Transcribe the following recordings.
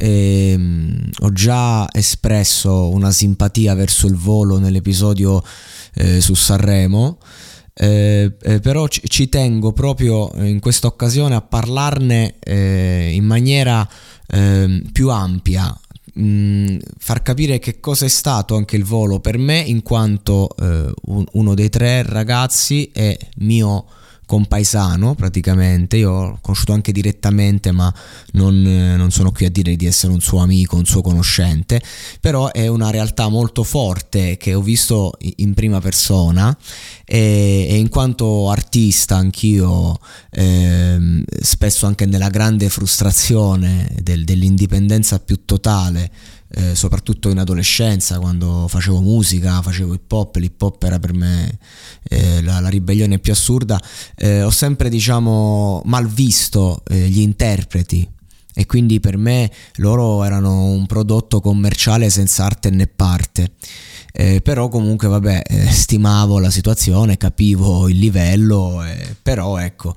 e, um, ho già espresso una simpatia verso il volo nell'episodio eh, su Sanremo. Eh, eh, però ci, ci, tengo proprio in questa occasione a parlarne eh, in maniera ehm, più ampia, mh, mm, far capire che cosa è stato anche il volo per me in quanto eh, un, uno dei tre ragazzi è mio compaesano praticamente, io ho conosciuto anche direttamente ma non, non, sono qui a dire di essere un suo amico, un suo conoscente, però è una realtà molto forte che ho visto in prima persona. E, e in quanto artista anch'io eh, spesso anche nella grande frustrazione del, dell'indipendenza più totale eh, soprattutto in adolescenza quando facevo musica, facevo hip hop, l'hip hop era per me eh, la, la, ribellione più assurda, eh, ho sempre diciamo mal visto eh, gli interpreti e quindi per me loro erano un prodotto commerciale senza arte né parte. Eh, però comunque vabbè eh, stimavo la situazione, capivo il livello, eh, però ecco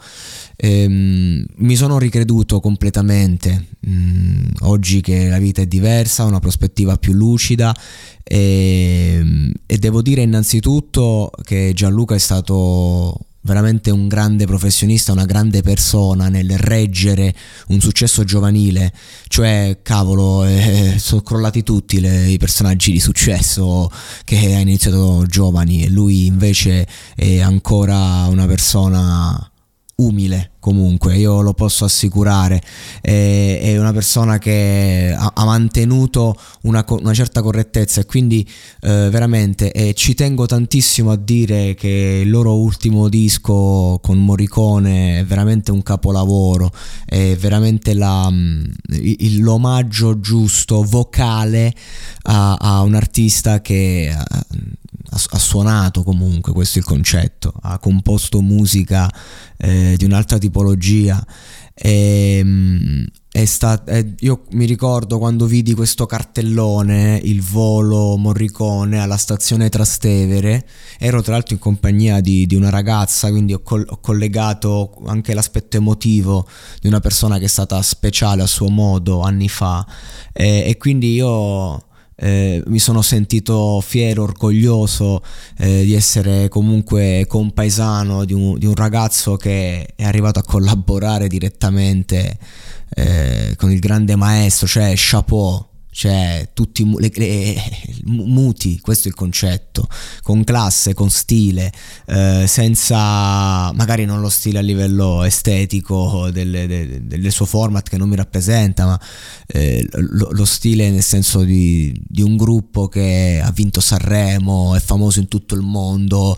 ehm, mi sono ricreduto completamente. Mm, oggi che la vita è diversa, ho una prospettiva più lucida e, ehm, e devo dire innanzitutto che Gianluca è stato veramente un grande professionista, una grande persona nel reggere un successo giovanile, cioè cavolo, eh, sono crollati tutti le, i personaggi di successo che ha iniziato giovani. E lui invece è ancora una persona umile comunque, io lo posso assicurare, è, è una persona che ha, ha mantenuto una, una, certa correttezza e quindi eh, veramente eh, ci tengo tantissimo a dire che il loro ultimo disco con Morricone è veramente un capolavoro, è veramente la, mm, il, l'omaggio giusto, vocale a, a un artista che... A, ha, suonato comunque, questo è il concetto, ha composto musica eh, di un'altra tipologia. E, ehm, è stat- è, io mi ricordo quando vidi questo cartellone, il volo Morricone alla stazione Trastevere, ero tra l'altro in compagnia di, di una ragazza, quindi ho, col- ho, collegato anche l'aspetto emotivo di una persona che è stata speciale a suo modo anni fa e, e quindi io eh, mi sono sentito fiero, orgoglioso eh, di essere comunque compaesano di un, di un, ragazzo che è arrivato a collaborare direttamente eh, con il grande maestro, cioè chapeau cioè tutti le, le, muti, questo è il concetto, con classe, con stile, eh, senza magari non lo stile a livello estetico del, del, del, suo format che non mi rappresenta, ma eh, lo, lo, stile nel senso di, di un gruppo che ha vinto Sanremo, è famoso in tutto il mondo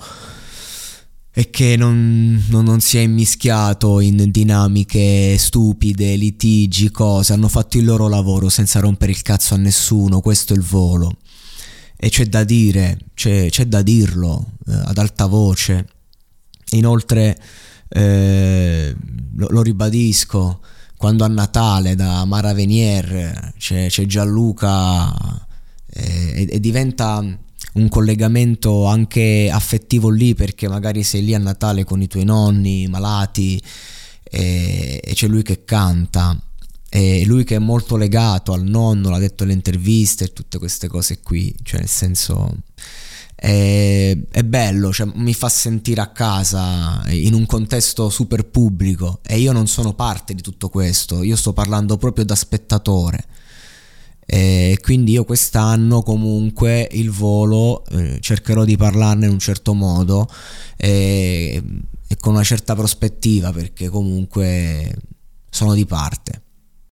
e che non, non, non, si è immischiato in dinamiche stupide, litigi, cose, hanno fatto il loro lavoro senza rompere il cazzo a nessuno, questo è il volo. E c'è da dire, c'è, c'è da dirlo eh, ad alta voce. Inoltre, eh, lo, lo, ribadisco, quando a Natale da Mara Venier c'è, c'è Gianluca eh, e, e diventa un collegamento anche affettivo lì perché magari sei lì a Natale con i tuoi nonni malati e, e c'è lui che canta. E lui che è molto legato al nonno, l'ha detto nelle interviste e tutte queste cose qui, cioè nel senso è, è bello, cioè, mi fa sentire a casa in un contesto super pubblico. E io non sono parte di tutto questo, io sto parlando proprio da spettatore. E quindi io quest'anno comunque il volo eh, cercherò di parlarne in un certo modo e, e con una certa prospettiva perché comunque sono di parte.